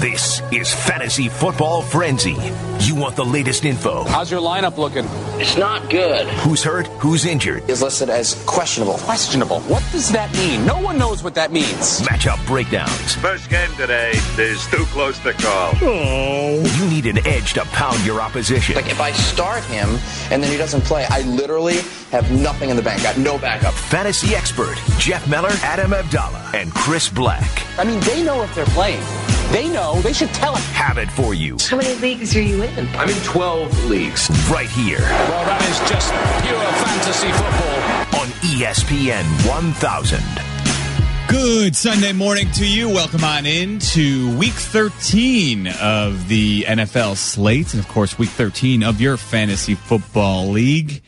This is Fantasy Football Frenzy. You want the latest info. How's your lineup looking? It's not good. Who's hurt? Who's injured? Is listed as questionable. Questionable. What does that mean? No one knows what that means. Matchup breakdowns. First game today is too close to call. Oh. You need an edge to pound your opposition. Like if I start him and then he doesn't play, I literally have nothing in the bank. Got no backup. Fantasy expert Jeff Meller, Adam Abdalla, and Chris Bleck I mean, they know if they're playing. They know. They should tell us. have it for you How many leagues are you in? I'm in 12 leagues. right here Well, that is just pure fantasy football. on ESPN 1000. Good Sunday morning to you. Welcome on in to week 13 of the NFL slate, and of course, week 13 of your fantasy football league.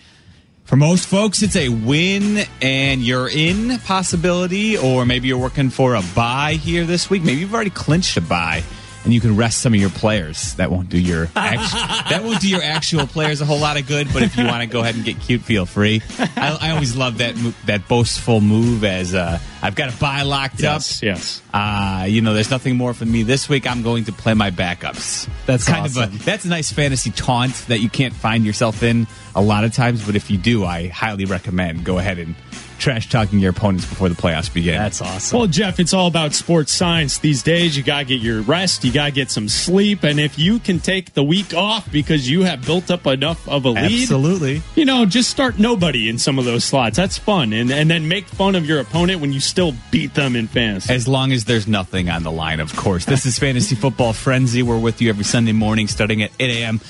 For most folks, it's a win and you're in possibility, or maybe you're working for a buy here this week. Maybe you've already clinched a buy and you can rest some of your players. That won't do your actu- that won't do your actual players a whole lot of good. But if you want to go ahead and get cute, feel free. I, I always love that mo- that boastful move as uh, I've got a buy locked Yes, up. yes. Uh, you know, there's nothing more for me this week. I'm going to play my backups. That's kind awesome. of a that's a nice fantasy taunt that you can't find yourself in a lot of times. But if you do, I highly recommend go ahead and trash talking your opponents before the playoffs begin. That's awesome. Well, Jeff, it's all about sports science these days. You got to get your rest, you got to get some sleep, and if you can take the week off because you have built up enough of a lead, absolutely. you know, just start nobody in some of those slots. That's fun, and and then make fun of your opponent when you still beat them in fantasy. As long as there's nothing on the line, of course. This is Fantasy Football Frenzy. We're with you every Sunday morning starting at 8 a.m.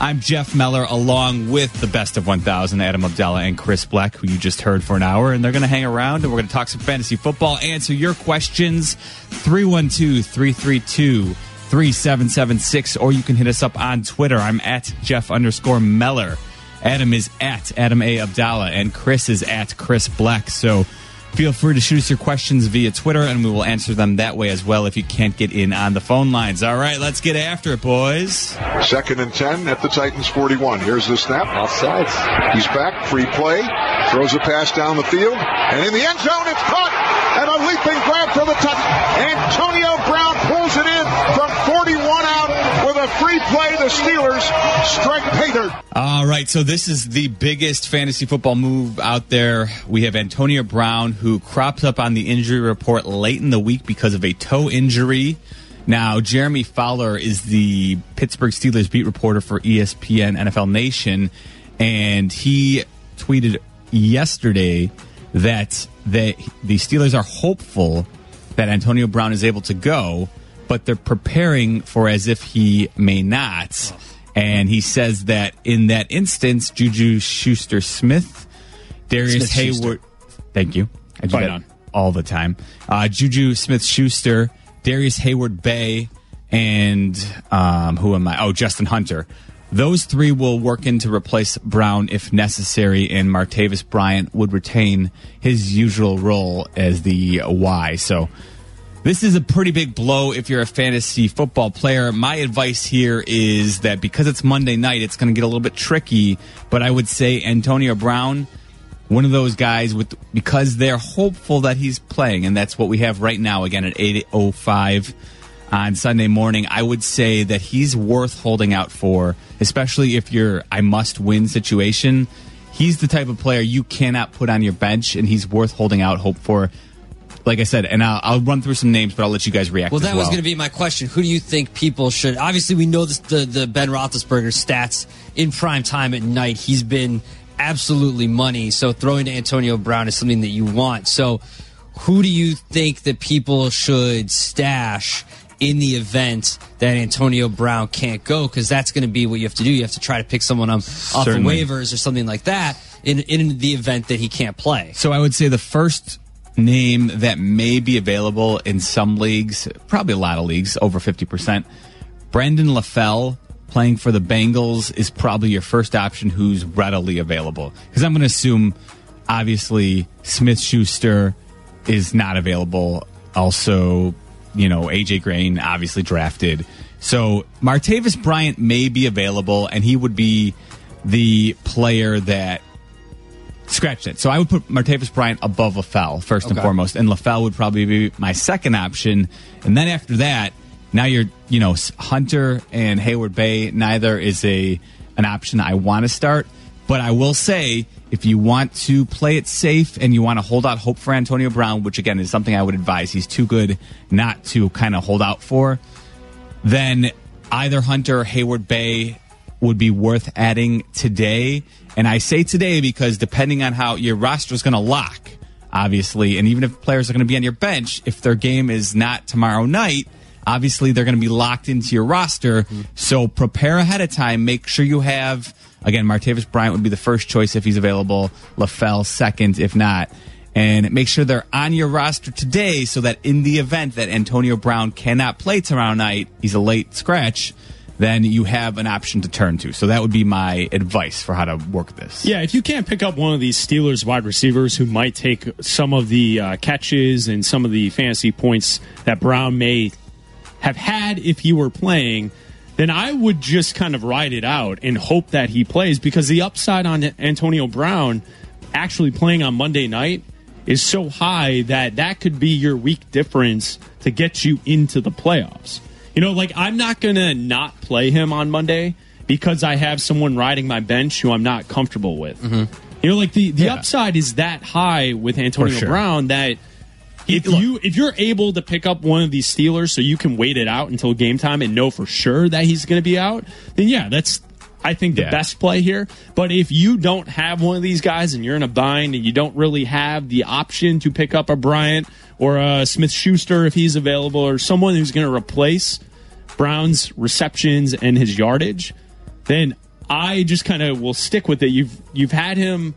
I'm Jeff Meller, along with the best of 1,000, Adam Abdalla and Chris Bleck, who you just heard for an hour. And they're going to hang around and we're going to talk some fantasy football, answer your questions 312 332 3776, or you can hit us up on Twitter. I'm at Jeff underscore Meller. Adam is at Adam A. Abdalla, and Chris is at Chris Bleck. So feel free to shoot us your questions via Twitter, and we will answer them that way as well if you can't get in on the phone lines. All right, let's get after it, boys. Second and 10 at the Titans 41. Here's the snap. Offsides. He's back. Free play. Throws a pass down the field. And in the end zone, it's caught. And a leaping grab for the touch. Antonio Brown pulls it in from 41 out with a free play. The Steelers strike dirt. All right, so this is the biggest fantasy football move out there. We have Antonio Brown, who crops up on the injury report late in the week because of a toe injury. Now, Jeremy Fowler is the Pittsburgh Steelers beat reporter for ESPN NFL Nation, and he tweeted yesterday that the Steelers are hopeful that Antonio Brown is able to go, but they're preparing for as if he may not. And he says that in that instance, Juju Schuster Smith, Darius Smith-Schuster. Heyward, thank you. I do Right that on. all the time. Uh, Juju Smith Schuster, Darrius Heyward-Bey, and um, who am I? Oh, Justin Hunter. Those three will work in to replace Brown if necessary, and Martavis Bryant would retain his usual role as the Y. So this is a pretty big blow if you're a fantasy football player. My advice here is that because it's Monday night, it's going to get a little bit tricky. But I would say Antonio Brown, one of those guys with because they're hopeful that he's playing, and that's what we have right now. Again at eight oh five on Sunday morning, I would say that he's worth holding out for, especially if you're I must win situation. He's the type of player you cannot put on your bench, and he's worth holding out hope for. Like I said, and I'll, I'll run through some names, but I'll let you guys react. Well, as that was going to be my question. Who do you think people should? Obviously, we know this, the the Ben Roethlisberger stats in prime time at night. He's been absolutely money. So throwing to Antonio Brown is something that you want. So, who do you think that people should stash in the event that Antonio Brown can't go? Because that's going to be what you have to do. You have to try to pick someone up off the Certainly. waivers or something like that in in the event that he can't play. So I would say the first name that may be available in some leagues, probably a lot of leagues, over 50%. Brandon LaFell playing for the Bengals is probably your first option who's readily available. Because I'm going to assume, obviously, Smith Schuster is not available. Also, you know, AJ Green obviously drafted. So Martavis Bryant may be available, and he would be the player that scratch it. So I would put Martavis Bryant above LaFell first and foremost, and LaFell would probably be my second option. And then after that, Now you're, you know, Hunter and Heyward-Bey. Neither is a an option I want to start. But I will say, if you want to play it safe and you want to hold out hope for Antonio Brown, which again is something I would advise, he's too good not to kind of hold out for, then either Hunter or Heyward-Bey would be worth adding today. And I say today because depending on how your roster is going to lock, obviously, and even if players are going to be on your bench, if their game is not tomorrow night, obviously they're going to be locked into your roster. Mm-hmm. So prepare ahead of time. Make sure you have, again, Martavis Bryant would be the first choice if he's available, LaFell second if not. And make sure they're on your roster today so that in the event that Antonio Brown cannot play tomorrow night, he's a late scratch, then you have an option to turn to. So that would be my advice for how to work this. Yeah, if you can't pick up one of these Steelers wide receivers who might take some of the uh, catches and some of the fantasy points that Brown may have had if he were playing, then I would just kind of ride it out and hope that he plays because the upside on Antonio Brown actually playing on Monday night is so high that that could be your week difference to get you into the playoffs. You know, like I'm not going to not play him on Monday because I have someone riding my bench who I'm not comfortable with. Mm-hmm. You know, like the, the Yeah. upside is that high with Antonio sure. Brown that if look- you if you're able to pick up one of these Steelers so you can wait it out until game time and know for sure that he's going to be out, then yeah, that's I think the Yeah. best play here. But if you don't have one of these guys and you're in a bind and you don't really have the option to pick up a Bryant or a Smith Schuster if he's available or someone who's going to replace Brown's receptions and his yardage, then I just kind of will stick with it. You've you've had him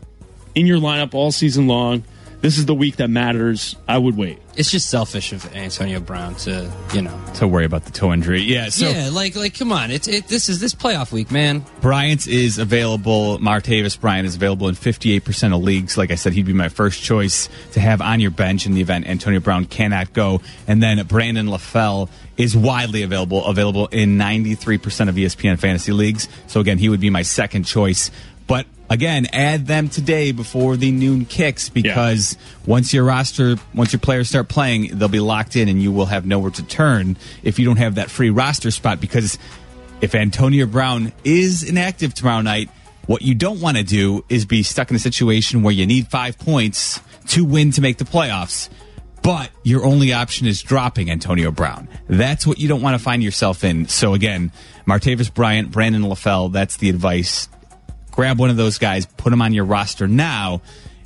in your lineup all season long. This is the week that matters. I would wait. It's just selfish of Antonio Brown to, you know. To worry about the toe injury. Yeah. So yeah, like like come on. It's it this is this playoff week, man. Bryant is available. Martavis Bryant is available in 58% of leagues. Like I said, he'd be my first choice to have on your bench in the event Antonio Brown cannot go. And then Brandon LaFell is widely available, available in 93% of E ESPN fantasy leagues. So again, he would be my second choice. But again, add them today before the noon kicks because once your roster, once your players start playing, they'll be locked in and you will have nowhere to turn if you don't have that free roster spot because if Antonio Brown is inactive tomorrow night, what you don't want to do is be stuck in a situation where you need five points to win to make the playoffs, but your only option is dropping Antonio Brown. That's what you don't want to find yourself in. So again, Martavis Bryant, Brandon LaFell, that's the advice. Grab one of those guys, put them on your roster now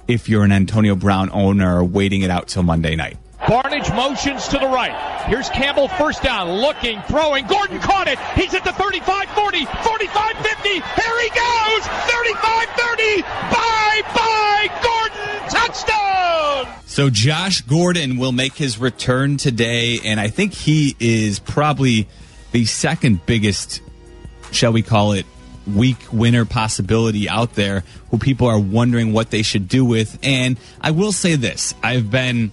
if you're an Antonio Brown owner waiting it out till Monday night. Barnidge motions to the right. Here's Campbell first down, looking, throwing. Gordon caught it. He's at the 35 40, 45 50. Here he goes. 35 30. Bye bye, Gordon. Touchdown. So Josh Gordon will make his return today, and I think he is probably the second biggest, shall we call it, week winner possibility out there who people are wondering what they should do with. And I will say this. I've been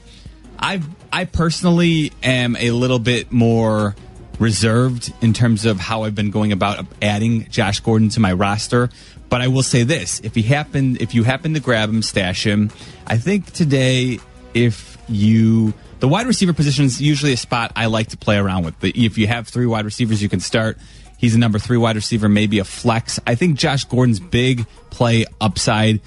I've I personally am a little bit more reserved in terms of how I've been going about adding Josh Gordon to my roster. But I will say this: if he happen, if you happen to grab him, stash him. I think today, if you the wide receiver position is usually a spot I like to play around with. If you have three wide receivers, you can start. He's a number three wide receiver, maybe a flex. I think Josh Gordon's big play upside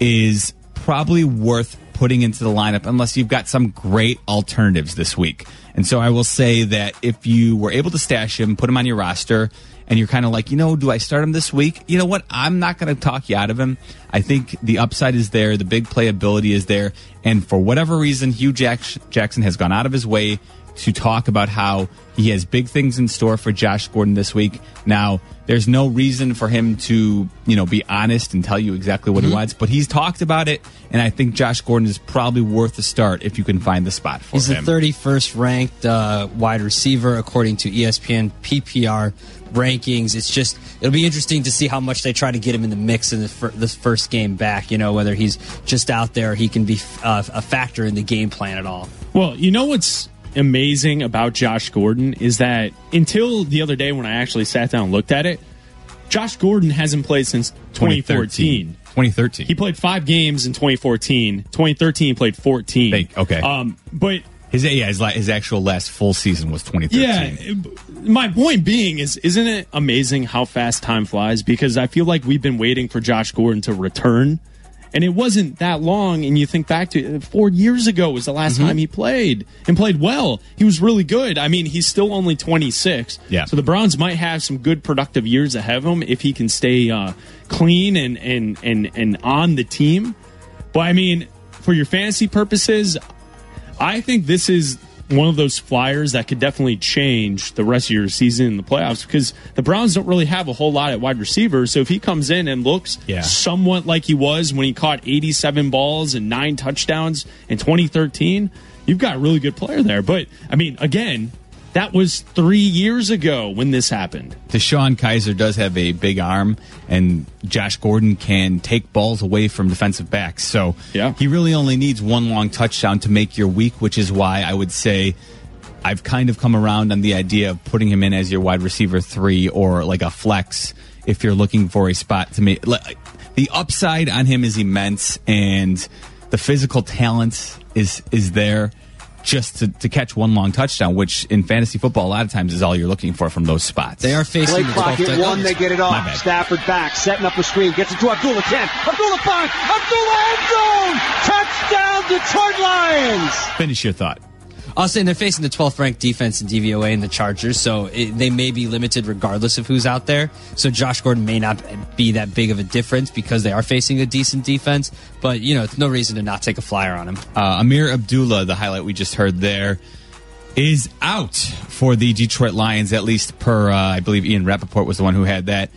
is probably worth putting into the lineup unless you've got some great alternatives this week. And so I will say that if you were able to stash him, put him on your roster, and you're kind of like, you know, do I start him this week? You know what? I'm not going to talk you out of him. I think the upside is there, the big playability is there, and for whatever reason, Hue Jack- Jackson has gone out of his way to talk about how he has big things in store for Josh Gordon this week. Now, there's no reason for him to, you know, be honest and tell you exactly what he wants, but he's talked about it, and I think Josh Gordon is probably worth a start if you can find the spot for him. He's the 31st ranked uh, wide receiver according to ESPN PPR rankings. It's just it'll be interesting to see how much they try to get him in the mix in the fir- this first game back. You know whether he's just out there, he can be uh, a factor in the game plan at all. Well, you know what's amazing about Josh Gordon is that until the other day when I actually sat down and looked at it, Josh Gordon hasn't played since 2014. 2013. He played five games in 2014. 2013 he played 14. Thank- okay. Um, but His yeah, his, his actual last full season was 2013. Yeah, my point being is, isn't it amazing how fast time flies? Because I feel like we've been waiting for Josh Gordon to return, and it wasn't that long. And you think back to four years ago was the last time he played and played well. He was really good. I mean, he's still only 26. Yeah. So the Browns might have some good productive years ahead of him if he can stay uh, clean and and and and on the team. But I mean, for your fantasy purposes, I think this is one of those flyers that could definitely change the rest of your season in the playoffs because the Browns don't really have a whole lot at wide receiver. So if he comes in and looks Yeah. somewhat like he was when he caught 87 balls and nine touchdowns in 2013, you've got a really good player there. But I mean, again, that was three years ago when this happened. DeShone Kizer does have a big arm, and Josh Gordon can take balls away from defensive backs. So Yeah. he really only needs one long touchdown to make your week, which is why I would say I've kind of come around on the idea of putting him in as your wide receiver three or like a flex if you're looking for a spot to make. The upside on him is immense, and the physical talent is is there. Just to, to catch one long touchdown, which in fantasy football a lot of times is all you're looking for from those spots. They are facing Play the clock 12th at one, they get it off. Stafford back, setting up a screen, gets it to Abdullah 10. Abdullah 5, Abdullah end zone! Touchdown Detroit Lions! Finish your thought. Was saying they're facing the 12th ranked defense in DVOA and the Chargers, so it, they may be limited regardless of who's out there. So Josh Gordon may not be that big of a difference because they are facing a decent defense. But you know, it's no reason to not take a flyer on him. Uh, Ameer Abdullah, the highlight we just heard there, is out for the Detroit Lions, at least per, uh, I believe Ian Rapoport was the one who had that.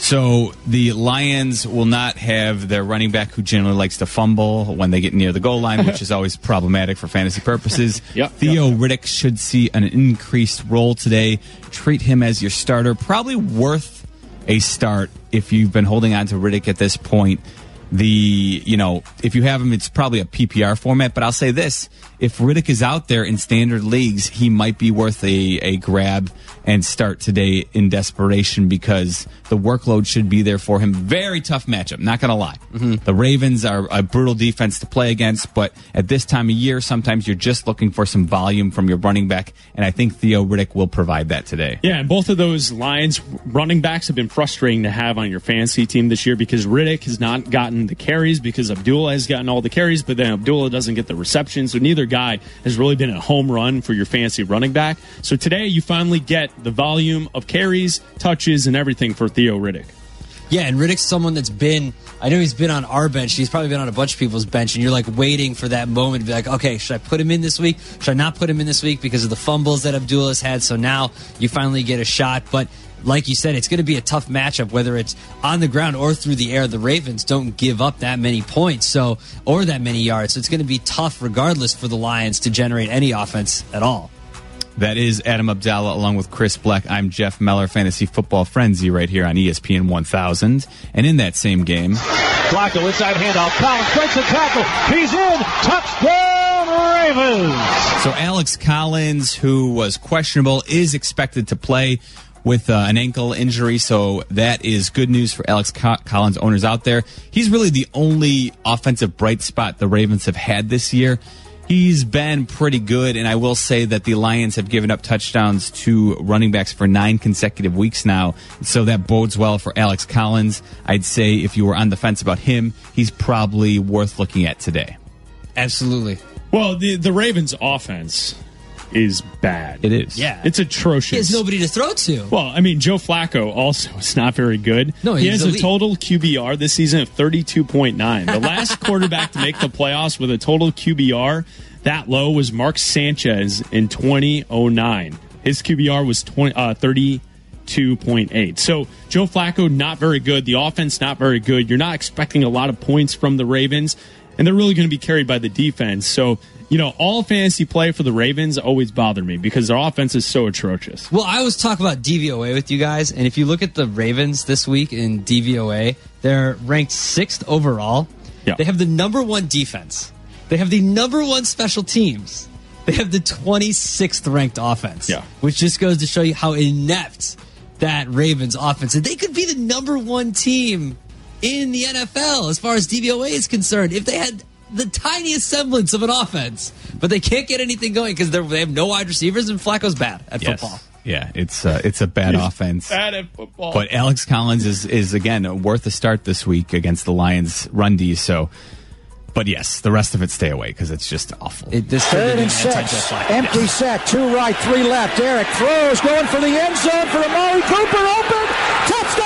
So the Lions will not have their running back who generally likes to fumble when they get near the goal line, which is always problematic for fantasy purposes. Yep, Theo Riddick should see an increased role today. Treat him as your starter. Probably worth a start if you've been holding on to Riddick at this point. The, you know, if you have him, it's probably a PPR format, but I'll say this. If Riddick is out there in standard leagues, he might be worth a, a grab and start today in desperation because the workload should be there for him. Very tough matchup, not going to lie. Mm-hmm. The Ravens are a brutal defense to play against, but at this time of year, sometimes you're just looking for some volume from your running back, and I think Theo Riddick will provide that today. Yeah, and both of those lines running backs have been frustrating to have on your fantasy team this year because Riddick has not gotten the carries because Abdullah has gotten all the carries, but then Abdullah doesn't get the reception. So neither guy has really been a home run for your fantasy running back. So today you finally get the volume of carries, touches, and everything for Theo Riddick. Yeah, and Riddick's someone that's been, I know he's been on our bench. He's probably been on a bunch of people's bench, and you're like waiting for that moment to be like, okay, should I put him in this week? Should I not put him in this week because of the fumbles that Abdullah's had? So now you finally get a shot. But like you said, it's going to be a tough matchup, whether it's on the ground or through the air. The Ravens don't give up that many points, so or that many yards. So it's going to be tough, regardless, for the Lions to generate any offense at all. That is Adam Abdalla along with Chris Bleck. I'm Jeff Meller, Fantasy Football Frenzy, right here on ESPN 1000. And in that same game, Flacco inside handoff. Collins breaks the tackle. He's in. Touchdown Ravens. so Alex Collins, who was questionable, is expected to play with uh, an ankle injury. So that is good news for Alex Co- Collins owners out there. He's really the only offensive bright spot the Ravens have had this year. He's been pretty good, and I will say that the Lions have given up touchdowns to running backs for nine consecutive weeks now. So that bodes well for Alex Collins. I'd say if you were on the fence about him, he's probably worth looking at today. Absolutely. Well, the the Ravens' offense is bad. It is. Yeah. It's atrocious. He has nobody to throw to. Well, I mean, Joe Flacco also is not very good. No, he he's has a total QBR this season of 32.9. The last quarterback to make the playoffs with a total QBR that low was Mark Sanchez in 2009. His QBR was 20, uh, 32.8. So Joe Flacco, not very good. The offense, not very good. You're not expecting a lot of points from the Ravens, and they're really going to be carried by the defense. So, you know, all fantasy play for the Ravens always bother me because their offense is so atrocious. Well, I was talking about DVOA with you guys, and if you look at the Ravens this week in DVOA, they're ranked sixth overall. Yeah. They have the number one defense. They have the number one special teams. They have the 26th ranked offense. Yeah. Which just goes to show you how inept that Ravens offense is. They could be the number one team in the NFL as far as DVOA is concerned if they had the tiniest semblance of an offense, but they can't get anything going because they have no wide receivers and Flacco's bad at Yes. football. Yeah, it's uh, it's a bad offense. Bad at football. But Alex Collins is is again worth a start this week against the Lions run D. So, but yes, the rest of it stay away because it's just awful. It, this Third and six. Empty set. Two right, three left. Eric throws, going for the end zone for Amari Cooper. Open. Touchdown!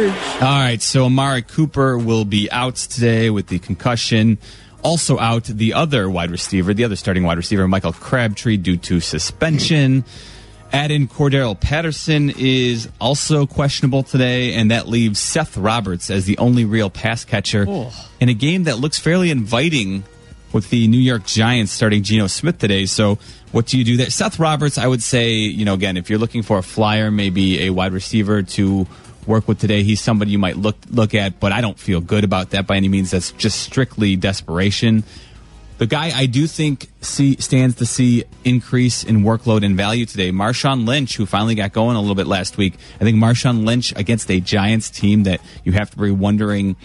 All right, so Amari Cooper will be out today with the concussion. Also out the other wide receiver, the other starting wide receiver, Michael Crabtree, due to suspension. Add in Cordarrelle Patterson is also questionable today, and that leaves Seth Roberts as the only real pass catcher oh. in a game that looks fairly inviting with the New York Giants starting Geno Smith today. So, what do you do there? Seth Roberts, I would say, you know, again, if you're looking for a flyer, maybe a wide receiver to work with today, he's somebody you might look look at, but I don't feel good about that by any means. That's just strictly desperation. The guy I do think see, stands to see increase in workload and value today, Marshawn Lynch, who finally got going a little bit last week. I think Marshawn Lynch against a Giants team that you have to be wondering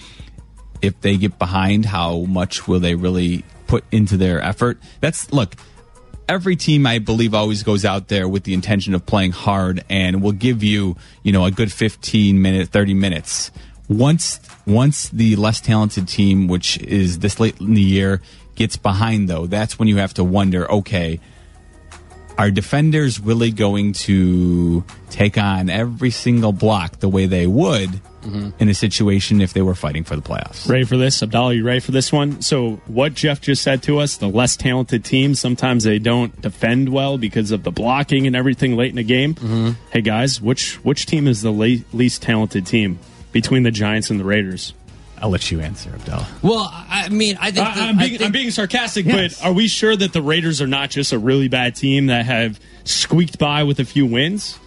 if they get behind, how much will they really put into their effort? That's look. Every team, I believe, always goes out there with the intention of playing hard and will give you, you know, a good 15 minute, 30 minutes. Once, once the less talented team, which is this late in the year, gets behind, though, that's when you have to wonder, okay, are defenders really going to take on every single block the way they would mm-hmm. in a situation if they were fighting for the playoffs? Ready for this? Abdalla, you ready for this one? So, what Jeff just said to us, the less talented teams, sometimes they don't defend well because of the blocking and everything late in the game. Mm-hmm. Hey, guys, which, which team is the la- least talented team between the Giants and the Raiders? I'll let you answer, Abdalla. Well, I mean, I think, I, that- I'm, I being, think- I'm being sarcastic, Yes. but are we sure that the Raiders are not just a really bad team that have squeaked by with a few wins?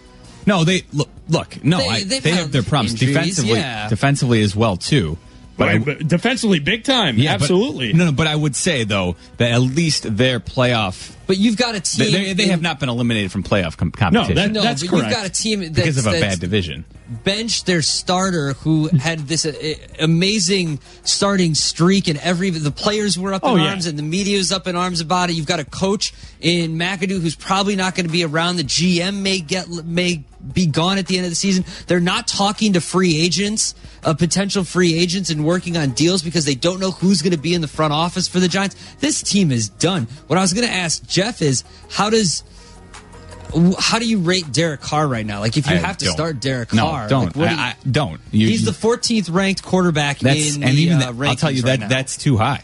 No, they look. Look, no, They- I, they've have their problems injuries, defensively. yeah. Defensively as well too. But I- But, but defensively, big time. yeah, but- absolutely. no, no, but I would say though that at least their playoff. But you've got a team. They, they, they in- have not been eliminated from playoff com- competition that- No, That's but you've got a team that's, because of a that's bad division. benched their starter who had this uh, amazing starting streak and every the players were up in Oh, yeah. arms and the media was up in arms about it. You've got a coach in McAdoo who's probably not going to be around. The GM may get may be gone at the end of the season. They're not talking to free agents, uh, potential free agents, and working on deals because they don't know who's going to be in the front office for the Giants. This team is done. What I was going to ask Jeff is how does how do you rate Derek Carr right now? Like, if you I have to don't. start Derek No, Carr, don't. like, what do you- I, I, don't. You- he's you- the 14th ranked quarterback That's in and the even uh, that, I'll tell you rankings that right now. that's too high.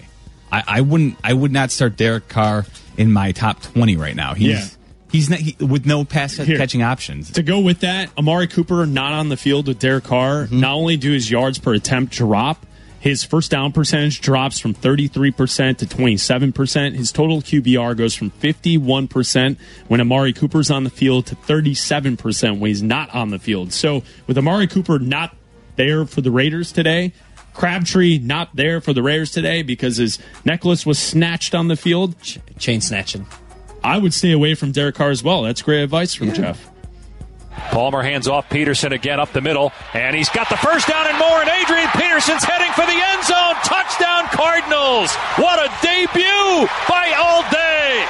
I, I wouldn't. I would not start Derek Carr in my top twenty right now. He's Yeah. he's not he, with no pass Here. catching options. To go with that, Amari Cooper not on the field with Derek Carr. Mm-hmm. Not only do his yards per attempt drop, his first down percentage drops from 33% to 27%. His total QBR goes from 51% when Amari Cooper's on the field to 37% when he's not on the field. So with Amari Cooper not there for the Raiders today, Crabtree not there for the Raiders today because his necklace was snatched on the field, Ch- chain snatching. I would stay away from Derek Carr as well. That's great advice from Jeff. Palmer hands off Peterson again up the middle, and he's got the first down and more, and Adrian Peterson's heading for the end zone. Touchdown, Cardinals! What a debut by All Day!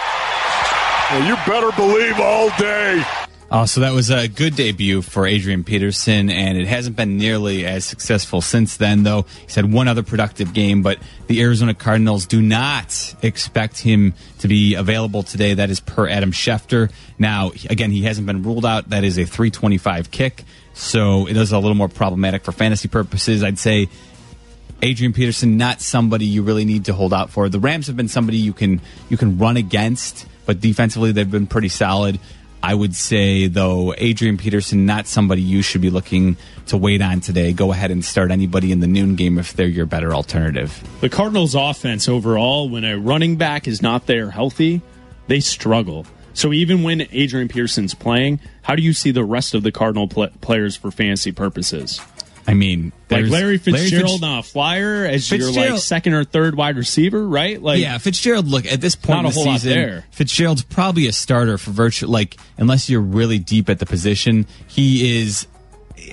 Well, you better believe all day. Oh, so that was a good debut for Adrian Peterson, and it hasn't been nearly as successful since then, though. He's had one other productive game, but the Arizona Cardinals do not expect him to be available today. That is per Adam Schefter. Now, again, he hasn't been ruled out. That is a 325 kick, so it is a little more problematic for fantasy purposes. I'd say Adrian Peterson, not somebody you really need to hold out for. The Rams have been somebody you can you can run against, but defensively they've been pretty solid. I would say though, Adrian Peterson, not somebody you should be looking to wait on today. Go ahead and start anybody in the noon game if they're your better alternative. The Cardinals' offense overall, when a running back is not there healthy, they struggle. So even when Adrian Peterson's playing, how do you see the rest of the Cardinal pl- players for fantasy purposes? I mean, Like Larry Fitzgerald Fitz- on a flyer as your like second or third wide receiver, right? Like yeah, Fitzgerald. Look at this point Not in a the season, there. Fitzgerald's probably a starter for virtual. Like unless you're really deep at the position, he is.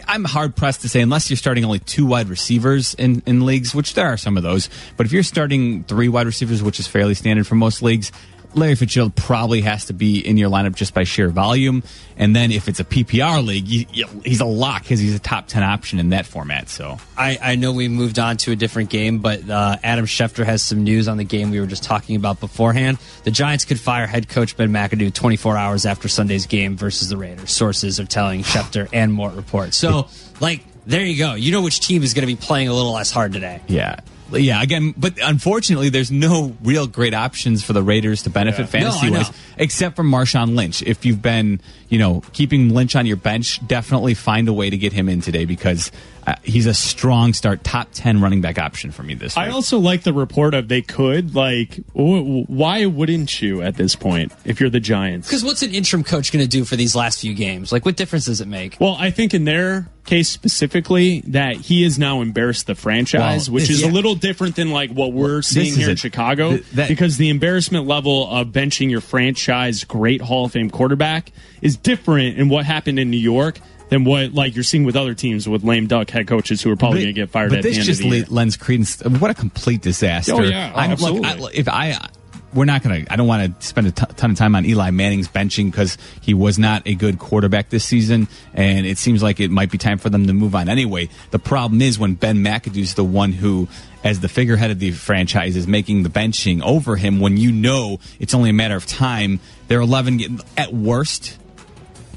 I'm hard pressed to say unless you're starting only two wide receivers in, in leagues, which there are some of those. But if you're starting three wide receivers, which is fairly standard for most leagues, Larry Fitzgerald probably has to be in your lineup just by sheer volume. And then if it's a PPR league, you, you, he's a lock because he's a top 10 option in that format. So I, I know we moved on to a different game, but uh, Adam Schefter has some news on the game we were just talking about beforehand. The Giants could fire head coach Ben McAdoo 24 hours after Sunday's game versus the Raiders. Sources are telling Schefter and Mort Report. So, like, there you go. You know which team is going to be playing a little less hard today. Yeah. Yeah, again, but unfortunately, there's no real great options for the Raiders to benefit Yeah. fantasy no, wise, except for Marshawn Lynch. If you've been, you know, keeping Lynch on your bench, definitely find a way to get him in today because uh, he's a strong start, top 10 running back option for me this week. I also like the report of they could. Like, wh- why wouldn't you at this point if you're the Giants? Because what's an interim coach going to do for these last few games? Like, what difference does it make? Well, I think in their case specifically that he has now embarrassed the franchise, Well, which is yeah. a little different than like what we're seeing is here in it. Chicago. Th- that- because the embarrassment level of benching your franchise great Hall of Fame quarterback is different in what happened in New York than what like you're seeing with other teams with lame duck head coaches who are probably going to get fired but at this the end just of the year. le- lends credence. What a complete disaster! Oh, yeah. Oh, I'm, look. I, if I, we're not going to. I don't want to spend a t- ton of time on Eli Manning's benching because he was not a good quarterback this season, and it seems like it might be time for them to move on anyway. The problem is when Ben McAdoo's the one who. As the figurehead of the franchise is making the benching over him when you know it's only a matter of time. They're 11 at worst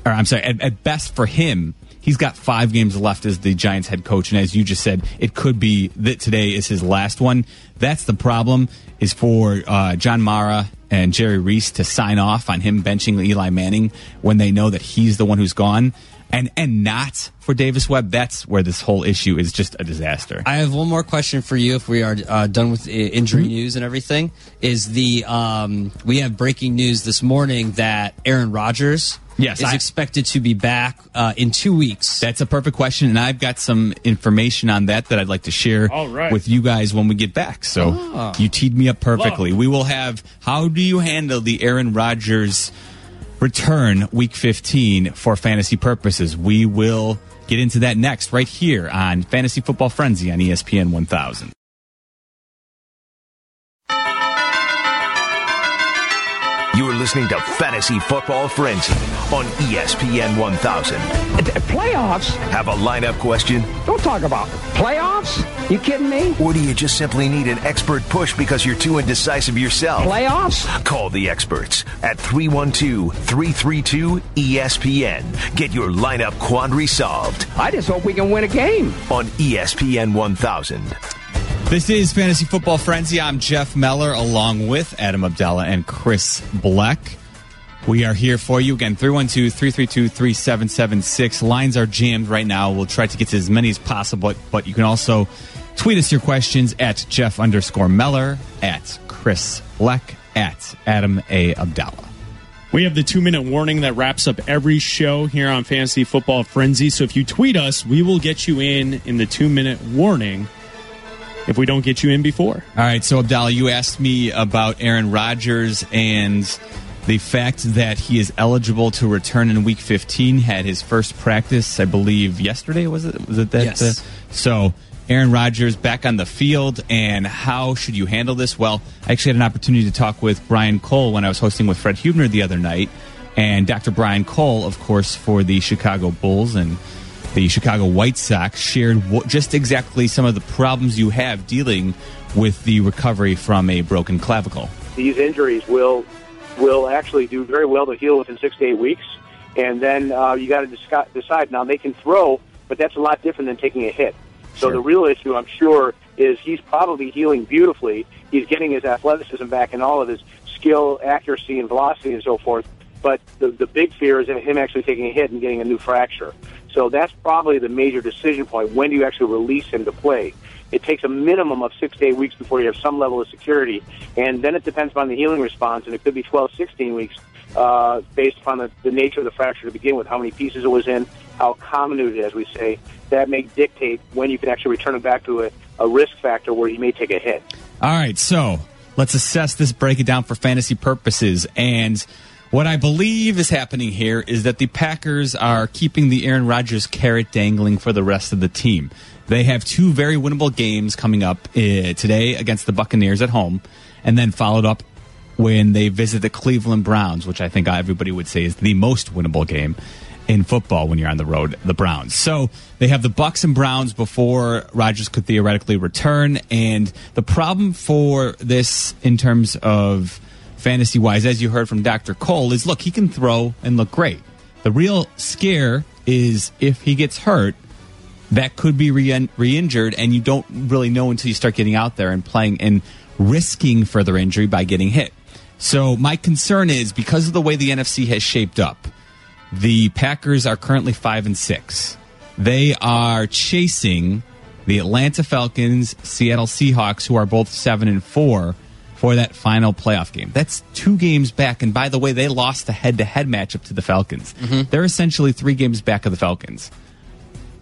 or I'm sorry, at, at best for him, he's got five games left as the Giants head coach, and as you just said, it could be that today is his last one. That's the problem. Is for uh, John Mara and Jerry Reese to sign off on him benching Eli Manning when they know that he's the one who's gone, and and not for Davis Webb. That's where this whole issue is just a disaster. I have one more question for you. If we are uh, done with injury Mm-hmm. news and everything, is the um, we have breaking news this morning that Aaron Rodgers Yes, is I- expected to be back uh, in two weeks. That's a perfect question, and I've got some information on that that I'd like to share All right. with you guys when we get back. So Ah. you teed me up perfectly. We will have how do you handle the Aaron Rodgers return week 15 for fantasy purposes? We will get into that next right here on Fantasy Football Frenzy on ESPN 1000. Listening to Fantasy Football Frenzy on ESPN 1000. Playoffs? Have a lineup question? Don't talk about playoffs. You kidding me? Or do you just simply need an expert push because you're too indecisive yourself? Playoffs? Call the experts at 312 332 ESPN. Get your lineup quandary solved I just hope we can win a game. on ESPN 1000. This is Fantasy Football Frenzy. I'm Jeff Meller along with Adam Abdalla and Chris Bleck. We are here for you again, 312 332 3776. Lines are jammed right now. We'll try to get to as many as possible, but you can also tweet us your questions at Jeff underscore Meller, at Chris Bleck, at Adam A. Abdalla. We have the two minute warning that wraps up every show here on Fantasy Football Frenzy. So if you tweet us, we will get you in in the two minute warning if we don't get you in before. All right, so Abdalla, you asked me about Aaron Rodgers and the fact that he is eligible to return in Week 15. Had his first practice, I believe, yesterday. Was it? Was it that? Yes. uh, so Aaron Rodgers back on the field, and how should you handle this? Well, I actually had an opportunity to talk with Brian Cole when I was hosting with Fred Hubner the other night, and Dr. Brian Cole, of course, for the Chicago Bulls and the Chicago White Sox shared just exactly some of the problems you have dealing with the recovery from a broken clavicle. these injuries will will actually do very well to heal within six to eight weeks, and then uh, you got to decide. Now they can throw, but that's a lot different than taking a hit. So the real issue, I'm sure, is he's probably healing beautifully. He's getting his athleticism back and all of his skill, accuracy, and velocity, and so forth. But the the big fear is him actually taking a hit and getting a new fracture. So that's probably the major decision point. When do you actually release him to play? It takes a minimum of six to eight weeks before you have some level of security, and then it depends upon the healing response, and it could be 12, 16 weeks uh, based upon the, the nature of the fracture to begin with, how many pieces it was in, how comminuted, as we say. That may dictate when you can actually return him back to a, a risk factor where he may take a hit. All right, so let's assess this, break it down for fantasy purposes. And What I believe is happening here is that the Packers are keeping the Aaron Rodgers carrot dangling for the rest of the team. They have two very winnable games coming up uh, today against the Buccaneers at home, and then followed up when they visit the Cleveland Browns, which I think everybody would say is the most winnable game in football when you're on the road, the Browns. So they have the Bucks and Browns before Rodgers could theoretically return. And the problem for this in terms of fantasy wise, as you heard from Dr. Cole, is look, he can throw and look great. The real scare is if he gets hurt, that could be re injured, and you don't really know until you start getting out there and playing and risking further injury by getting hit. So my concern is because of the way the NFC has shaped up, the Packers are currently five and six. They are chasing the Atlanta Falcons, Seattle Seahawks, who are both seven and four for that final playoff game. That's two games back. And by the way, they lost the head to head matchup to the Falcons. Mm-hmm. They're essentially three games back of the Falcons.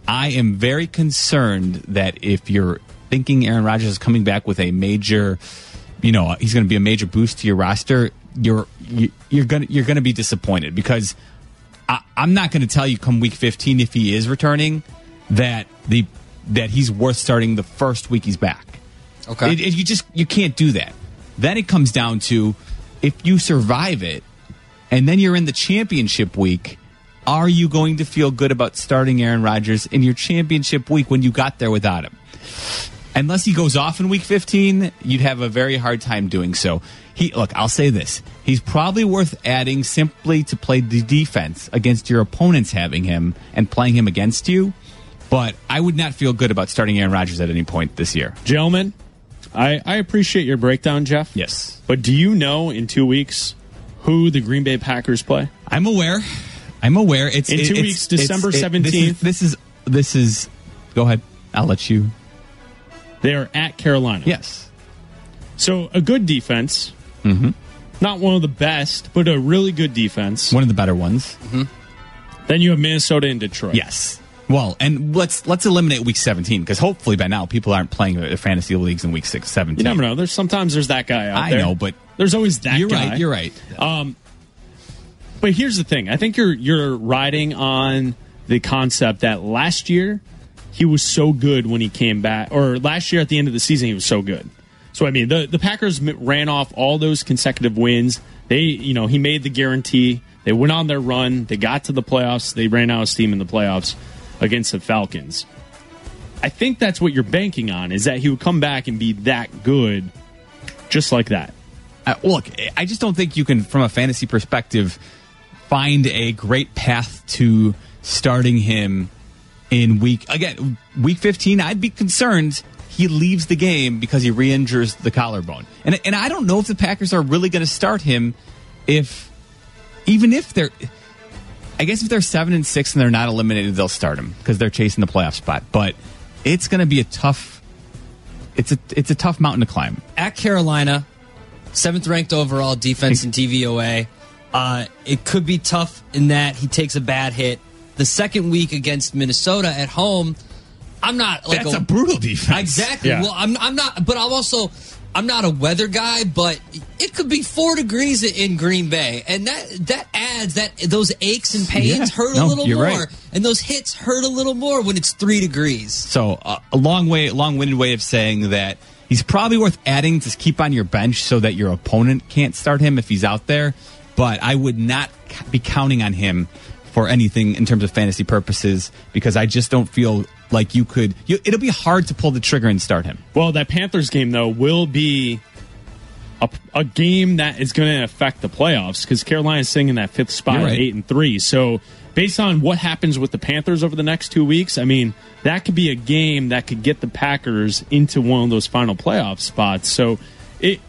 I am very concerned that if you're thinking Aaron Rodgers is coming back with a major, you know, he's going to be a major boost to your roster, you're you're going to you're going to be disappointed because I, am not going to tell you come week 15 if he is returning that the that he's worth starting the first week he's back. Okay, it, it, you just you can't do that. Then it comes down to if you survive it, and then you're in the championship week. Are you going to feel good about starting Aaron Rodgers in your championship week when you got there without him? Unless he goes off in week 15, you'd have a very hard time doing so. He look, I'll say this. He's probably worth adding simply to play the defense against your opponents having him and playing him against you. But I would not feel good about starting Aaron Rodgers at any point this year. Gentlemen, I, I appreciate your breakdown, Jeff. Yes. But do you know in two weeks who the Green Bay Packers play? I'm aware. I'm aware. It's in two it's, weeks, December seventeenth. This, this is this is. Go ahead. I'll let you. They are at Carolina. Yes. So a good defense. Mm-hmm. Not one of the best, but a really good defense. One of the better ones. Mm-hmm. Then you have Minnesota and Detroit. Yes. Well, and let's let's eliminate week 17 because hopefully by now people aren't playing their fantasy leagues in week 6 17. You never know. There's sometimes there's that guy out I there. know, but there's always that you're guy. right. You're right. Um, but here's the thing. I think you're you're riding on the concept that last year he was so good when he came back, or last year at the end of the season he was so good. So I mean, the the Packers ran off all those consecutive wins. They, you know, he made the guarantee. They went on their run. They got to the playoffs. They ran out of steam in the playoffs against the Falcons. I think that's what you're banking on is that he would come back and be that good, just like that. Uh, look, I just don't think you can, from a fantasy perspective, find a great path to starting him in week again week 15. I'd be concerned he leaves the game because he re-injures the collarbone. And and I don't know if the Packers are really going to start him if even if they're I guess if they're 7 and 6 and they're not eliminated they'll start him because they're chasing the playoff spot. But it's going to be a tough it's a it's a tough mountain to climb. At Carolina, 7th ranked overall defense in DVOA. Uh, it could be tough in that he takes a bad hit. The second week against Minnesota at home, I'm not like That's a, a brutal defense. Exactly. Yeah. Well, I'm, I'm not, but I'm also I'm not a weather guy, but it could be four degrees in Green Bay, and that that adds that those aches and pains yeah. hurt no, a little more, right. and those hits hurt a little more when it's three degrees. So uh, a long way, long-winded way of saying that he's probably worth adding to keep on your bench so that your opponent can't start him if he's out there. But I would not be counting on him for anything in terms of fantasy purposes because I just don't feel like you could. You, it'll be hard to pull the trigger and start him. Well, that Panthers game though will be a, a game that is going to affect the playoffs because Carolina's sitting in that fifth spot right. at eight and three. So based on what happens with the Panthers over the next two weeks, I mean that could be a game that could get the Packers into one of those final playoff spots. So it.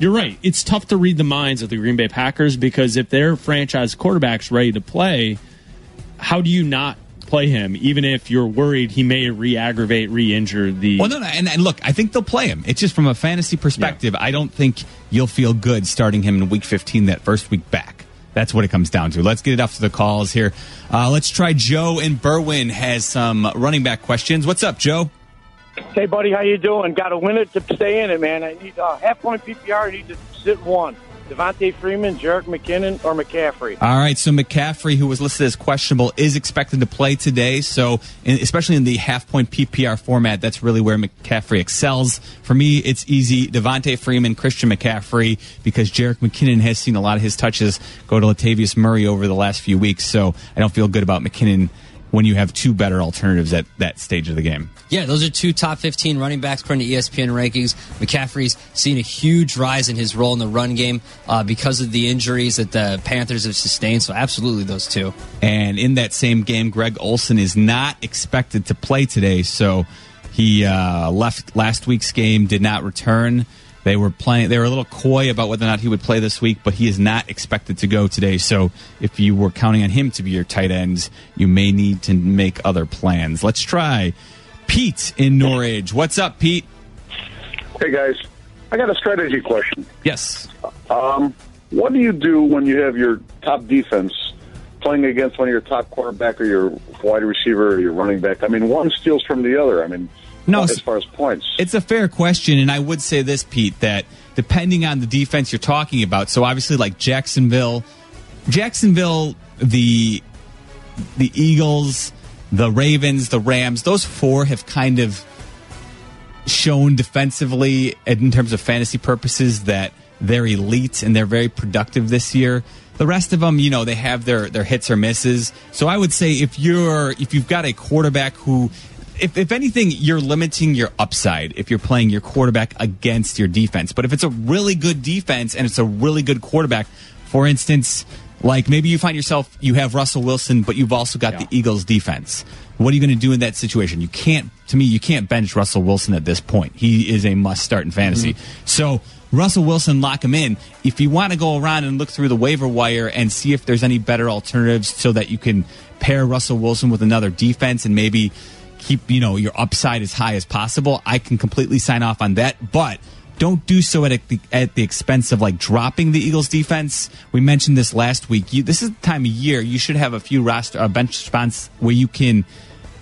You're right. It's tough to read the minds of the Green Bay Packers because if their franchise quarterback's ready to play, how do you not play him, even if you're worried he may re-aggravate, re-injure the. Well, no, no, and, and look, I think they'll play him. It's just from a fantasy perspective. Yeah. I don't think you'll feel good starting him in Week 15, that first week back. That's what it comes down to. Let's get it off to the calls here. Uh, let's try Joe and Berwyn has some running back questions. What's up, Joe? Hey, buddy, how you doing? Got a winner to stay in it, man. I need a uh, half point PPR. I need to sit one. Devonta Freeman, Jerick McKinnon, or McCaffrey? All right, so McCaffrey, who was listed as questionable, is expected to play today. So, especially in the half point PPR format, that's really where McCaffrey excels. For me, it's easy. Devonta Freeman, Christian McCaffrey, because Jerick McKinnon has seen a lot of his touches go to Latavius Murray over the last few weeks. So, I don't feel good about McKinnon when you have two better alternatives at that stage of the game. Yeah, those are two top 15 running backs according to ESPN rankings. McCaffrey's seen a huge rise in his role in the run game uh, because of the injuries that the Panthers have sustained. So, absolutely, those two. And in that same game, Greg Olsen is not expected to play today. So, he uh, left last week's game, did not return. They were playing. They were a little coy about whether or not he would play this week, but he is not expected to go today. So, if you were counting on him to be your tight end, you may need to make other plans. Let's try Pete in Norridge. What's up, Pete? Hey guys, I got a strategy question. Yes. Um, what do you do when you have your top defense playing against one of your top quarterback or your wide receiver or your running back? I mean, one steals from the other. I mean, No, as far as points. It's a fair question, and I would say this, Pete, that depending on the defense you're talking about, so obviously like Jacksonville, Jacksonville, the the Eagles, the Ravens, the Rams, those four have kind of shown defensively in terms of fantasy purposes that they're elite and they're very productive this year. The rest of them, you know, they have their their hits or misses. So I would say if you're if you've got a quarterback who if, if anything, you're limiting your upside if you're playing your quarterback against your defense. But if it's a really good defense and it's a really good quarterback, for instance, like maybe you find yourself you have Russell Wilson, but you've also got the Eagles defense. What are you going to do in that situation? You can't, to me, you can't bench Russell Wilson at this point. He is a must start in fantasy. Mm-hmm. So Russell Wilson, lock him in. If you want to go around and look through the waiver wire and see if there's any better alternatives so that you can pair Russell Wilson with another defense and maybe keep, you know, your upside as high as possible, I can completely sign off on that. But don't do so at the, at the expense of like dropping the Eagles defense. We mentioned this last week. You, this is the time of year you should have a few roster uh, bench spots where you can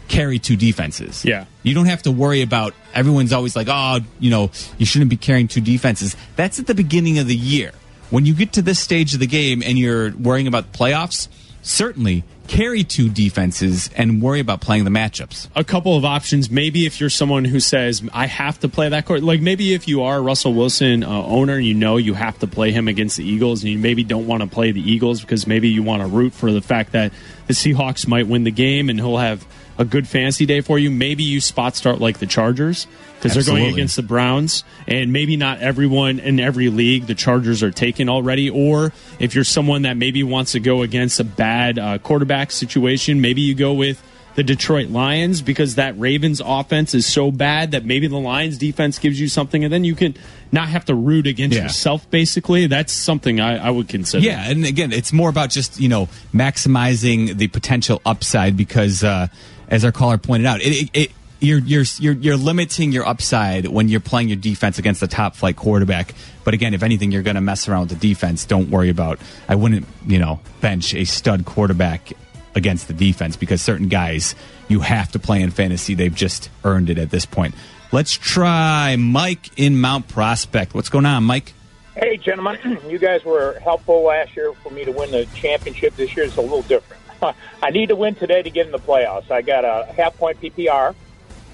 carry two defenses. Yeah. You don't have to worry about everyone's always like, "Oh, you know, you shouldn't be carrying two defenses." That's at the beginning of the year. When you get to this stage of the game and you're worrying about the playoffs, certainly carry two defenses and worry about playing the matchups. a couple of options. Maybe if you're someone who says I have to play that court, like maybe if you are Russell Wilson uh, owner, you know you have to play him against the Eagles, and you maybe don't want to play the Eagles because maybe you want to root for the fact that the Seahawks might win the game and he'll have a good fantasy day for you. Maybe you spot start like the Chargers because they're going against the Browns, and maybe not everyone in every league the Chargers are taken already. Or if you're someone that maybe wants to go against a bad uh, quarterback situation, maybe you go with the Detroit Lions because that Ravens offense is so bad that maybe the Lions defense gives you something, and then you can not have to root against Yeah. yourself. Basically, that's something I, I would consider. Yeah, and again, it's more about just you know maximizing the potential upside because, uh, as our caller pointed out, it, it, it you're you're you're you're limiting your upside when you're playing your defense against the top flight quarterback. But again, if anything, you're going to mess around with the defense. Don't worry about. I wouldn't you know bench a stud quarterback against the defense because certain guys you have to play in fantasy. They've just earned it at this point. Let's try Mike in Mount Prospect. What's going on, Mike? Hey, gentlemen, you guys were helpful last year for me to win the championship. This year is a little different. I need to win today to get in the playoffs. I got a half point PPR,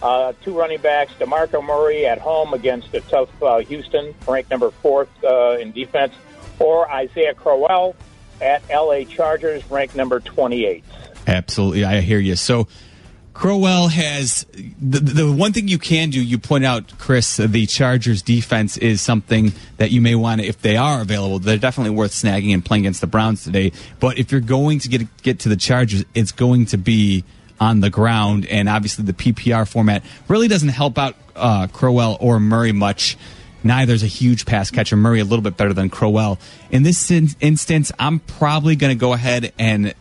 uh, two running backs, DeMarco Murray at home against a tough uh, Houston, ranked number fourth uh, in defense, or Isaiah Crowell at LA Chargers, ranked number 28. Absolutely, I hear you. So Crowell has the, the one thing you can do. You point out, Chris, the Chargers defense is something that you may want to, if they are available, they're definitely worth snagging and playing against the Browns today. But if you're going to get get to the Chargers, it's going to be on the ground, and obviously the PPR format really doesn't help out uh, Crowell or Murray much. Neither's a huge pass catcher. Murray a little bit better than Crowell. In this in- instance, I'm probably going to go ahead and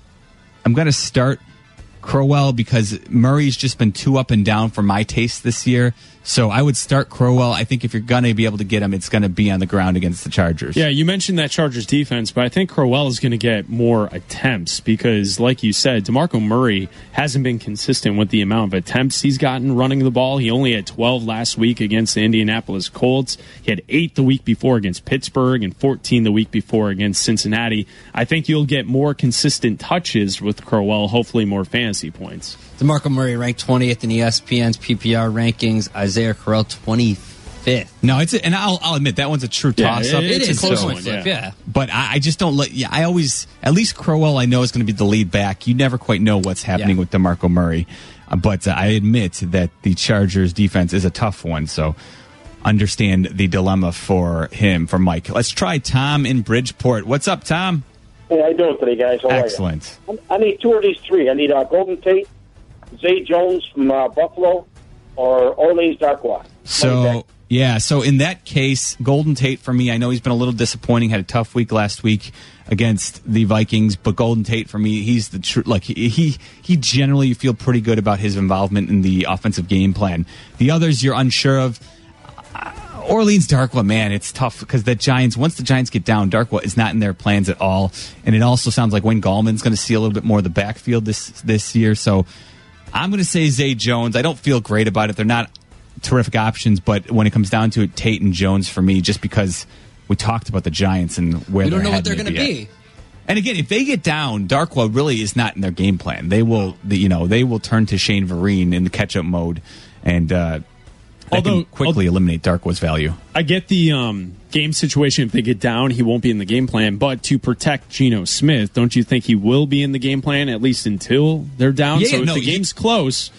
I'm going to start Crowell because Murray's just been too up and down for my taste this year. So I would start Crowell. I think if you're going to be able to get him, it's going to be on the ground against the Chargers. Yeah, you mentioned that Chargers defense, but I think Crowell is going to get more attempts because, like you said, DeMarco Murray hasn't been consistent with the amount of attempts he's gotten running the ball. He only had 12 last week against the Indianapolis Colts. He had eight the week before against Pittsburgh and 14 the week before against Cincinnati. I think you'll get more consistent touches with Crowell, hopefully more fantasy points. DeMarco Murray ranked 20th in ESPN's PPR rankings. Isaiah Crowell 25th. No, it's a, and I'll, I'll admit that one's a true Yeah, toss up. it- it's a It's a close one, flip, yeah. yeah. But I, I just don't let. Yeah, I always at least Crowell. I know is going to be the lead back. You never quite know what's happening Yeah. with Demarco Murray, uh, but uh, I admit that the Chargers defense is a tough one. So understand the dilemma for him for Mike. Let's try Tom in Bridgeport. What's up, Tom? Hey, how you doing today, guys? How are you? Excellent. I need two of these three. I need uh, Golden Tate, Zay Jones from uh, Buffalo, or Orleans Darkwa. So yeah, so in that case, Golden Tate for me, I know he's been a little disappointing. Had a tough week last week against the Vikings, but Golden Tate for me, he's the true. Like he he he generally you feel pretty good about his involvement in the offensive game plan. The others you're unsure of. Uh, Orleans Darkwa, man, it's tough because the Giants. Once the Giants get down, Darkwa is not in their plans at all, and it also sounds like Wayne Gallman's going to see a little bit more of the backfield this this year. So I'm going to say Zay Jones. I don't feel great about it. They're not terrific options, but when it comes down to it, Tate and Jones for me, just because we talked about the Giants and where We don't know what they're going to at. be. And again, if they get down, Darkwa really is not in their game plan. They will, you know, they will turn to Shane Vereen in the catch-up mode, and uh, that Although- can quickly eliminate Darkwa's value. I get the um, game situation. If they get down, he won't be in the game plan. But to protect Geno Smith, don't you think he will be in the game plan at least until they're down? Yeah, so if no, the he- game's close,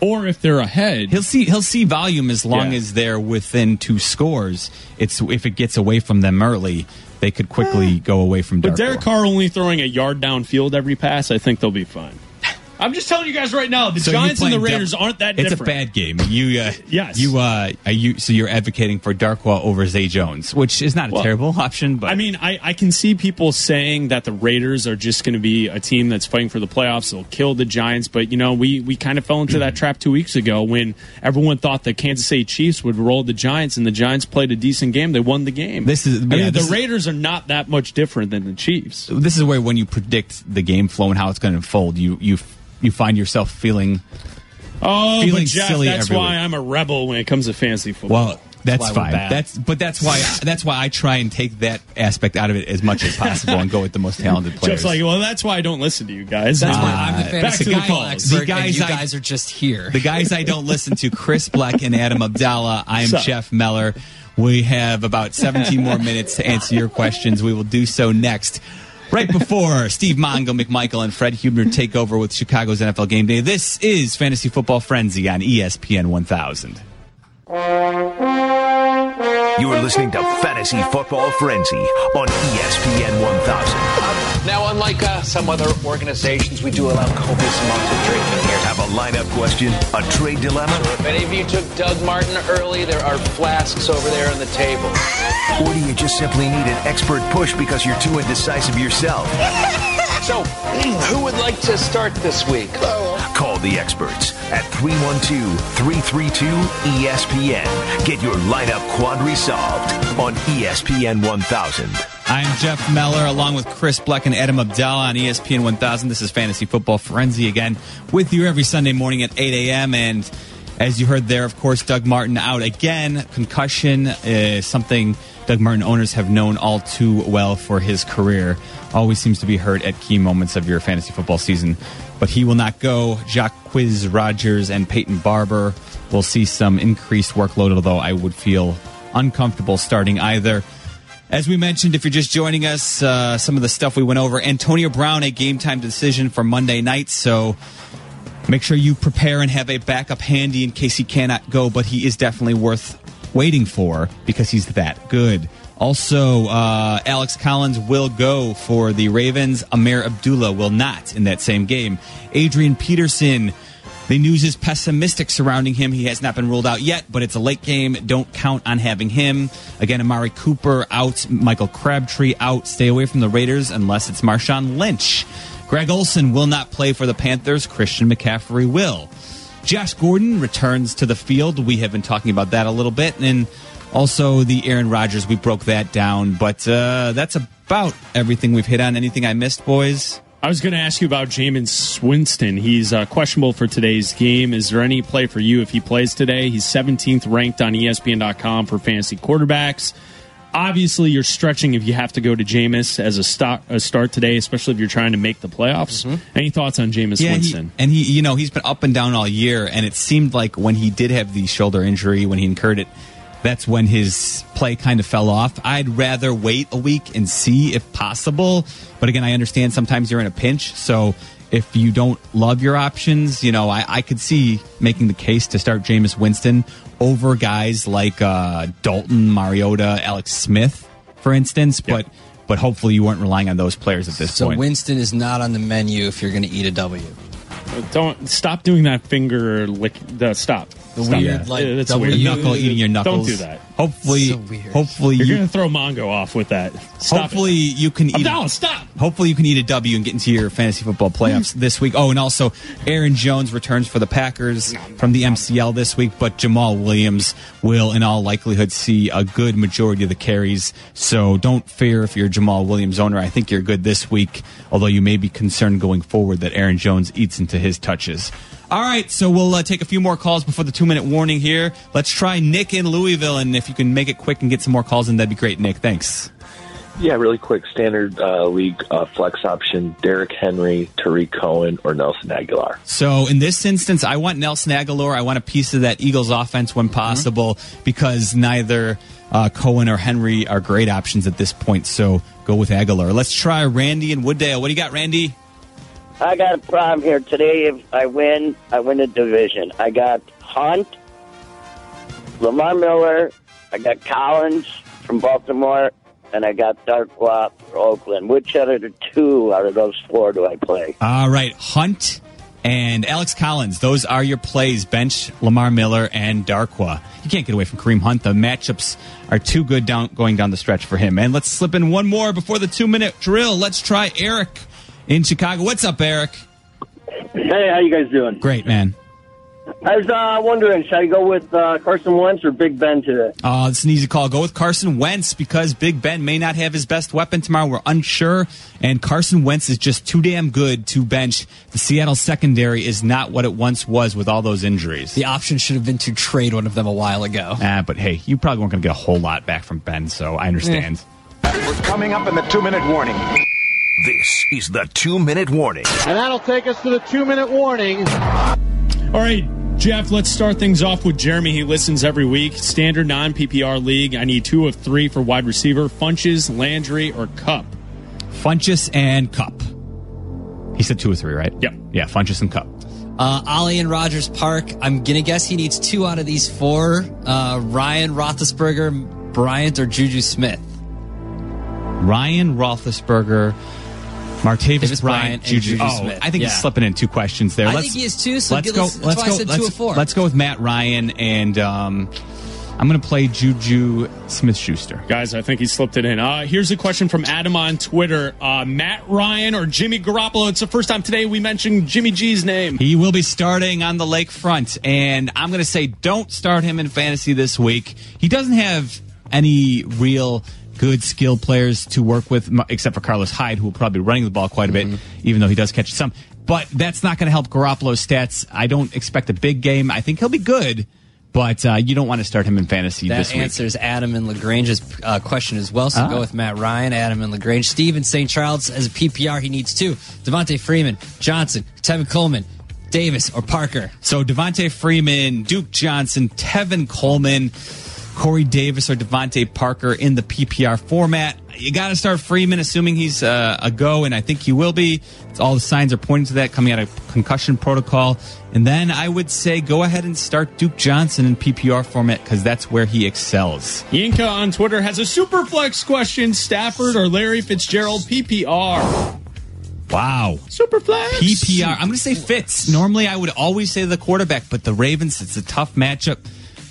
or if they're ahead, He'll see he'll see volume as long Yeah. as they're within two scores. It's if it gets away from them early, they could quickly go away from Dark But. Derek Carr only throwing a yard downfield every pass, I think they'll be fine. I'm just telling you guys right now, the So Giants and the playing Raiders dev- aren't that different. It's different. a bad game. You, uh, Yes. You, uh, are you, so you're advocating for Darkwa over Zay Jones, which is not a Well, terrible option, but I mean, I, I can see people saying that the Raiders are just going to be a team that's fighting for the playoffs. They'll kill the Giants, but you know, we we kind of fell into that trap two weeks ago when everyone thought the Kansas City Chiefs would roll the Giants, and the Giants played a decent game. They won the game. This is- I yeah, mean, this the is- Raiders are not that much different than the Chiefs. this is where when you predict the game flow and how it's going to unfold, you you you find yourself feeling Oh, Feeling but Jeff, silly that's every why week. I'm a rebel when it comes to fantasy football. well. That's, why we're fine. That's but that's why that's why I try and take that aspect out of it as much as possible and go with the most talented players. Jeff's like, well, that's why I don't listen to you guys. That's Uh, why I'm the back to the football calls. expert, The guys and you I- guys are just here. the guys I don't listen to, Chris Bleck and Adam Abdalla. I am Sup? Jeff Meller. We have about 17 more minutes to answer your questions. We will do so next. Right before Steve Mongo, McMichael, and Fred Hubner take over with Chicago's NFL Game Day. This is Fantasy Football Frenzy on ESPN 1000. You are listening to Fantasy Football Frenzy on ESPN 1000. Now, unlike uh, some other organizations, we do allow copious amounts of drinking here. Have a lineup question, a trade dilemma, If any of you took Doug Martin early, there are flasks over there on the table. or do you just simply need an expert push because you're too indecisive yourself? So, who would like to start this week? The experts at 312-332-ESPN. Get your lineup quandary solved on ESPN 1000. I'm Jeff Meller along with Chris Bleck and Adam Abdalla on ESPN 1000. This is Fantasy Football Frenzy again with you every Sunday morning at 8 a.m. And as you heard there, of course, Doug Martin out again. Concussion is something Doug Martin owners have known all too well for his career. Always seems to be hurt at key moments of your fantasy football season. But he will not go. Jacquizz Rodgers and Peyton Barber will see some increased workload, although I would feel uncomfortable starting either. As we mentioned, if you're just joining us, uh, some of the stuff we went over. Antonio Brown, a game time decision for Monday night. So make sure you prepare and have a backup handy in case he cannot go, but he is definitely worth waiting for because he's that good. Also, uh, Alex Collins will go for the Ravens. Ameer Abdullah will not in that same game. Adrian Peterson The news is pessimistic surrounding him. He has not been ruled out yet, but it's a late game. Don't count on having him. Again, Amari Cooper out, Michael Crabtree out. Stay away from the Raiders unless it's Marshawn Lynch. Greg Olsen will not play for the Panthers. Christian McCaffrey will. Josh Gordon returns to the field. We have been talking about that a little bit. And also the Aaron Rodgers, we broke that down. But uh, that's about everything we've hit on. Anything I missed, boys? I was going to ask you about Jameis Winston. He's uh, questionable for today's game. Is there any play for you if he plays today? He's 17th ranked on ESPN.com for fantasy quarterbacks. Obviously, you're stretching if you have to go to Jameis as a start, a start today, especially if you're trying to make the playoffs. Any thoughts on Jameis Mm-hmm. Yeah, he- Winston? and he, you know, he's been up and down all year, and it seemed like when he did have the shoulder injury, when he incurred it, that's when his play kind of fell off. I'd rather wait a week and see if possible. But again, I understand sometimes you're in a pinch, so if you don't love your options, you know, I, I could see making the case to start Jameis Winston over guys like uh, Dalton, Mariota, Alex Smith, for instance. But but hopefully you weren't relying on those players at this So point. Winston is not on the menu if you're going to eat a W. Don't stop doing that finger lick. The stop. The Stop. weird, like, Yeah, that's W- weird. knuckle eating your knuckles. Don't do that. Hopefully, hopefully You're you, going to throw Mongo off with that. Stop hopefully you can eat. Abdalla, stop. Hopefully you can eat a W and get into your fantasy football playoffs this week. Oh, and also Aaron Jones returns for the Packers from the MCL this week, but Jamaal Williams will, in all likelihood, see a good majority of the carries. So don't fear if you're a Jamaal Williams owner. I think you're good this week, although you may be concerned going forward that Aaron Jones eats into his touches. All right, so we'll uh, take a few more calls before the two minute warning here. Let's try Nick in Louisville, and if you can make it quick and get some more calls in, that'd be great, Nick. Thanks. Yeah, really quick. Standard uh, league uh, flex option: Derrick Henry, Tarik Cohen, or Nelson Agholor. So in this instance, I want Nelson Agholor. I want a piece of that Eagles offense when possible because neither uh, Cohen or Henry are great options at this point. So go with Agholor. Let's try Randy and Wooddale. What do you got, Randy? I got a problem here today. If I win, I win the division. I got Hunt, Lamar Miller, I got Collins from Baltimore, and I got Darkwa for Oakland. Which out of the two out of those four do I play? All right, Hunt and Alex Collins. Those are your plays. Bench Lamar Miller and Darkwa. You can't get away from Kareem Hunt. The matchups are too good down going down the stretch for him. And let's slip in one more before the two minute drill. Let's try Eric in Chicago. What's up, Eric? Hey, how you guys doing? Great, man. I was uh, wondering, should I go with uh, Carson Wentz or Big Ben today? Uh, it's an easy call. Go with Carson Wentz because Big Ben may not have his best weapon tomorrow. We're unsure. And Carson Wentz is just too damn good to bench. The Seattle secondary is not what it once was with all those injuries. The option should have been to trade one of them a while ago. Ah, but hey, you probably weren't going to get a whole lot back from Ben, so I understand. We're coming up in the two minute warning. This is the two minute warning. And that'll take us to the two minute warning. All right, Jeff, let's start things off with Jeremy. He listens every week. Standard non PPR league. I need two of three for wide receiver Funches, Landry, or Kupp. Funches and Kupp. He said two or three, right? Yep. Yeah, Funches and Kupp. Uh, Ollie and Rogers Park. I'm gonna guess he needs two out of these four. Uh, Ryan Roethlisberger, Bryant, or Juju Smith. Ryan Roethlisberger, Martavis Davis Bryant, Bryant, and Juju. Juju oh, Smith. I think Yeah. he's slipping in two questions there. I let's, think he is too, so let's give go. us- let's go. said two let's, of four. let's go with Matt Ryan, and um, I'm going to play Juju Smith Schuster. Guys, I think he slipped it in. Uh, here's a question from Adam on Twitter uh, Matt Ryan or Jimmy Garoppolo? It's the first time today we mentioned Jimmy G's name. He will be starting on the lakefront, and I'm going to say don't start him in fantasy this week. He doesn't have any real good skill players to work with, except for Carlos Hyde, who will probably be running the ball quite a bit, even though he does catch some. But that's not going to help Garoppolo's stats. I don't expect a big game. I think he'll be good, but uh, you don't want to start him in fantasy That this week. answers Adam and Lagrange's uh, question as well. So Ah. go with Matt Ryan, Adam and Lagrange. Steve in St. Charles as a PPR, he needs two. Devonta Freeman, Johnson, Tevin Coleman, Davis, or Parker. So Devonta Freeman, Duke Johnson, Tevin Coleman, Corey Davis, or DeVante Parker in the PPR format. You got to start Freeman, assuming he's uh, a go, and I think he will be. It's, all the signs are pointing to that coming out of concussion protocol. And then I would say go ahead and start Duke Johnson in PPR format because that's where he excels. Yinka on Twitter has a super flex question Stafford or Larry Fitzgerald PPR. Wow. Super flex. PPR. I'm going to say Fitz. Normally, I would always say the quarterback, but the Ravens, it's a tough matchup.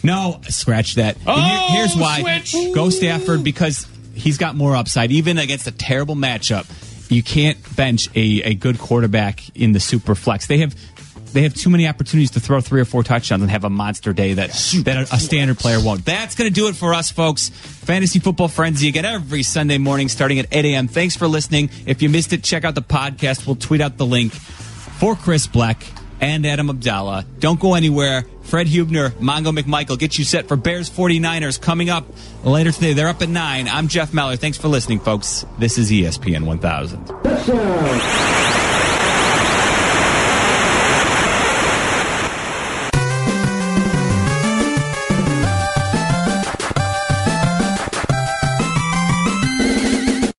No, scratch that. And here- Oh, here's why. switch. Go Stafford because he's got more upside. Even against a terrible matchup, you can't bench a, a good quarterback in the super flex. They have they have too many opportunities to throw three or four touchdowns and have a monster day that that a, a standard player won't. That's going to do it for us, folks. Fantasy Football Frenzy again every Sunday morning starting at 8 a.m. Thanks for listening. If you missed it, check out the podcast. We'll tweet out the link for Chris Bleck and Adam Abdalla. Don't go anywhere. Fred Hubner, Mongo McMichael, get you set for Bears 49ers coming up later today. They're up at 9. I'm Jeff Meller. Thanks for listening, folks. This is ESPN 1000.